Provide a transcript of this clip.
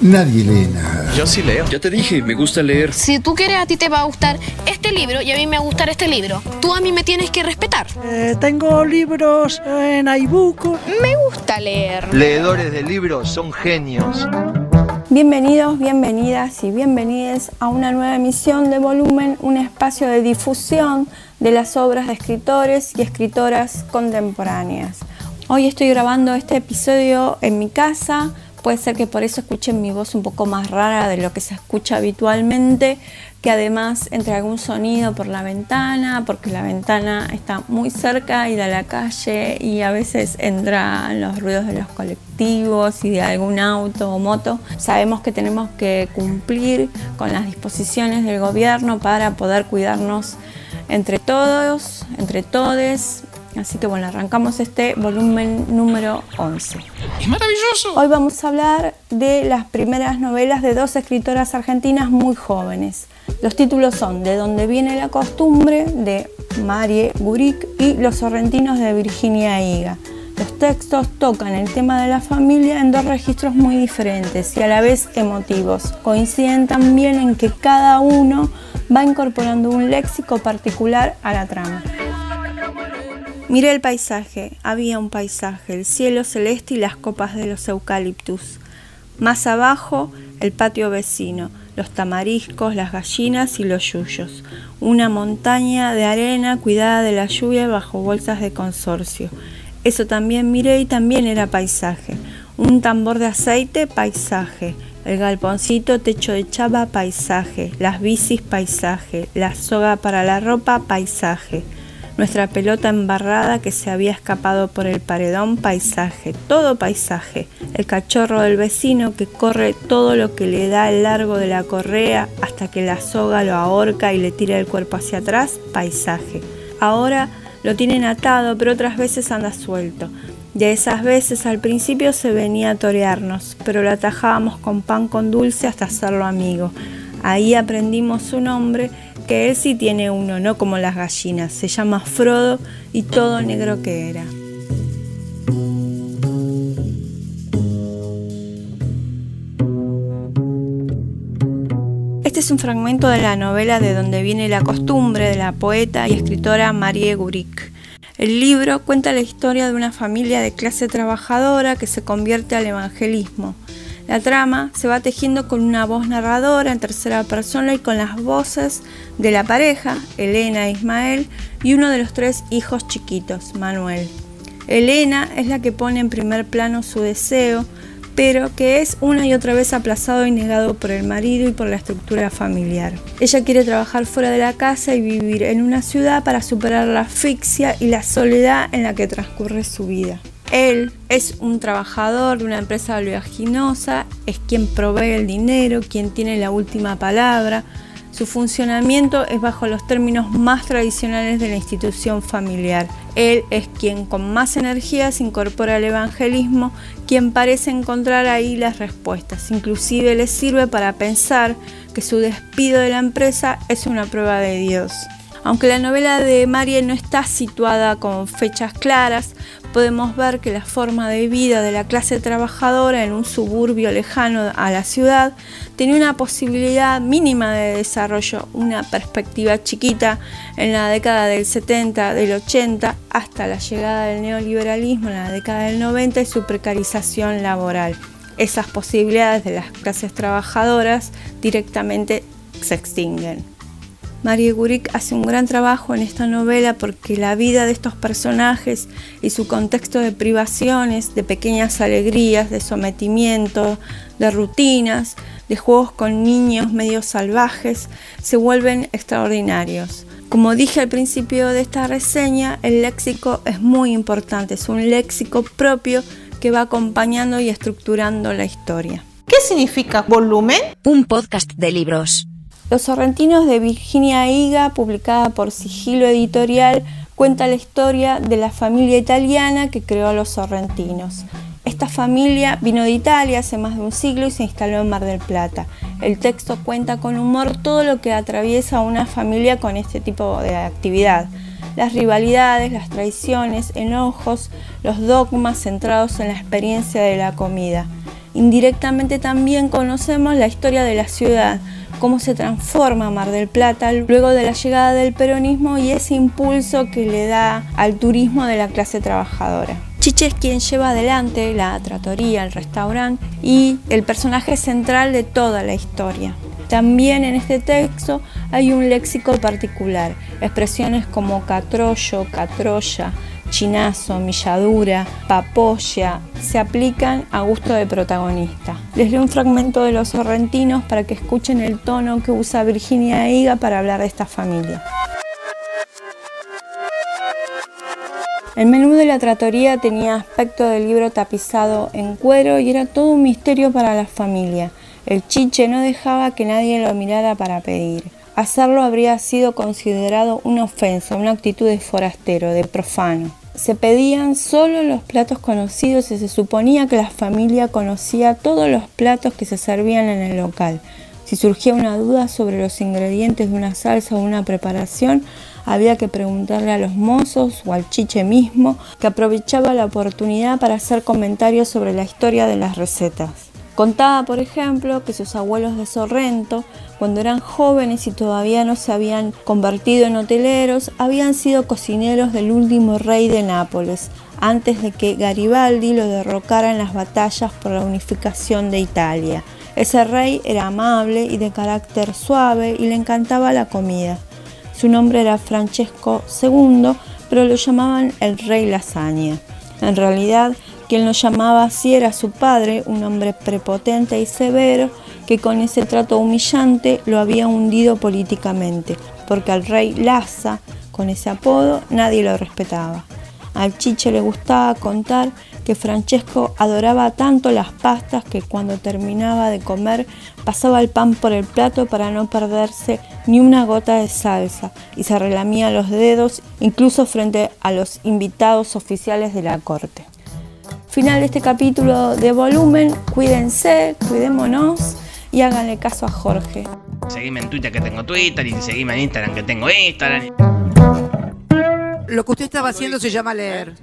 nadie lee nada. Yo sí leo. Ya te dije, me gusta leer. Si tú quieres, a ti te va a gustar este libro y a mí me va a gustar este libro. Tú a mí me tienes que respetar. Eh, tengo libros en iBook. Me gusta leer. Leedores de libros son genios. Bienvenidos, bienvenidas y bienvenidas a una nueva emisión de Volumen, un espacio de difusión de las obras de escritores y escritoras contemporáneas. Hoy estoy grabando este episodio en mi casa, puede ser que por eso escuchen mi voz un poco más rara de lo que se escucha habitualmente, que además entre algún sonido por la ventana, porque la ventana está muy cerca y de la calle y a veces entran los ruidos de los colectivos y de algún auto o moto. Sabemos que tenemos que cumplir con las disposiciones del gobierno para poder cuidarnos entre todos, entre todes. Así que bueno, arrancamos este volumen número 11. ¡Es maravilloso! Hoy vamos a hablar de las primeras novelas de dos escritoras argentinas muy jóvenes. Los títulos son De dónde viene la costumbre de Marie Guric y Los sorrentinos de Virginia Higa. Los textos tocan el tema de la familia en dos registros muy diferentes y a la vez emotivos. Coinciden también en que cada uno va incorporando un léxico particular a la trama. Miré el paisaje, había un paisaje, el cielo celeste y las copas de los eucaliptus. Más abajo, el patio vecino, los tamariscos, las gallinas y los yuyos. Una montaña de arena cuidada de la lluvia bajo bolsas de consorcio. Eso también miré y también era paisaje. Un tambor de aceite, paisaje. El galponcito, techo de chapa, paisaje. Las bicis, paisaje. La soga para la ropa, paisaje nuestra pelota embarrada que se había escapado por el paredón, paisaje, todo paisaje, el cachorro del vecino que corre todo lo que le da el largo de la correa hasta que la soga lo ahorca y le tira el cuerpo hacia atrás, paisaje. Ahora lo tienen atado, pero otras veces anda suelto. De esas veces al principio se venía a torearnos, pero lo atajábamos con pan con dulce hasta hacerlo amigo. Ahí aprendimos su nombre que él sí tiene uno, no como las gallinas. Se llama Frodo y todo negro que era. Este es un fragmento de la novela de donde viene la costumbre de la poeta y escritora Marie Guric. El libro cuenta la historia de una familia de clase trabajadora que se convierte al evangelismo. La trama se va tejiendo con una voz narradora en tercera persona y con las voces de la pareja, Elena e Ismael, y uno de los tres hijos chiquitos, Manuel. Elena es la que pone en primer plano su deseo, pero que es una y otra vez aplazado y negado por el marido y por la estructura familiar. Ella quiere trabajar fuera de la casa y vivir en una ciudad para superar la asfixia y la soledad en la que transcurre su vida. Él es un trabajador de una empresa oleaginosa, es quien provee el dinero, quien tiene la última palabra. Su funcionamiento es bajo los términos más tradicionales de la institución familiar. Él es quien con más energía se incorpora al evangelismo, quien parece encontrar ahí las respuestas. Inclusive le sirve para pensar que su despido de la empresa es una prueba de Dios. Aunque la novela de Marie no está situada con fechas claras, podemos ver que la forma de vida de la clase trabajadora en un suburbio lejano a la ciudad tenía una posibilidad mínima de desarrollo, una perspectiva chiquita en la década del 70, del 80, hasta la llegada del neoliberalismo en la década del 90 y su precarización laboral. Esas posibilidades de las clases trabajadoras directamente se extinguen. Marie Guric hace un gran trabajo en esta novela porque la vida de estos personajes y su contexto de privaciones, de pequeñas alegrías, de sometimiento, de rutinas, de juegos con niños medio salvajes, se vuelven extraordinarios. Como dije al principio de esta reseña, el léxico es muy importante, es un léxico propio que va acompañando y estructurando la historia. ¿Qué significa volumen? Un podcast de libros. Los Sorrentinos de Virginia Higa, publicada por Sigilo Editorial, cuenta la historia de la familia italiana que creó a los Sorrentinos. Esta familia vino de Italia hace más de un siglo y se instaló en Mar del Plata. El texto cuenta con humor todo lo que atraviesa una familia con este tipo de actividad. Las rivalidades, las traiciones, enojos, los dogmas centrados en la experiencia de la comida. Indirectamente también conocemos la historia de la ciudad, cómo se transforma Mar del Plata luego de la llegada del peronismo y ese impulso que le da al turismo de la clase trabajadora. Chiche es quien lleva adelante la tratoría, el restaurante y el personaje central de toda la historia. También en este texto hay un léxico particular, expresiones como catrollo, catroya, chinazo, milladura, papoya, se aplican a gusto de protagonista. Les leo un fragmento de Los Sorrentinos para que escuchen el tono que usa Virginia Higa para hablar de esta familia. El menú de la tratoría tenía aspecto de libro tapizado en cuero y era todo un misterio para la familia. El chiche no dejaba que nadie lo mirara para pedir. Hacerlo habría sido considerado una ofensa, una actitud de forastero, de profano. Se pedían solo los platos conocidos y se suponía que la familia conocía todos los platos que se servían en el local. Si surgía una duda sobre los ingredientes de una salsa o una preparación, había que preguntarle a los mozos o al chiche mismo, que aprovechaba la oportunidad para hacer comentarios sobre la historia de las recetas. Contaba, por ejemplo, que sus abuelos de Sorrento, cuando eran jóvenes y todavía no se habían convertido en hoteleros, habían sido cocineros del último rey de Nápoles, antes de que Garibaldi lo derrocara en las batallas por la unificación de Italia. Ese rey era amable y de carácter suave y le encantaba la comida. Su nombre era Francesco II, pero lo llamaban el rey lasaña. En realidad, quien lo llamaba así era su padre, un hombre prepotente y severo, que con ese trato humillante lo había hundido políticamente, porque al rey Laza, con ese apodo, nadie lo respetaba. Al Chiche le gustaba contar que Francesco adoraba tanto las pastas que cuando terminaba de comer pasaba el pan por el plato para no perderse ni una gota de salsa y se relamía los dedos incluso frente a los invitados oficiales de la corte. Final de este capítulo de volumen, cuídense, cuidémonos y háganle caso a Jorge. Seguime en Twitter que tengo Twitter y seguime en Instagram que tengo Instagram. Lo que usted estaba haciendo se llama leer.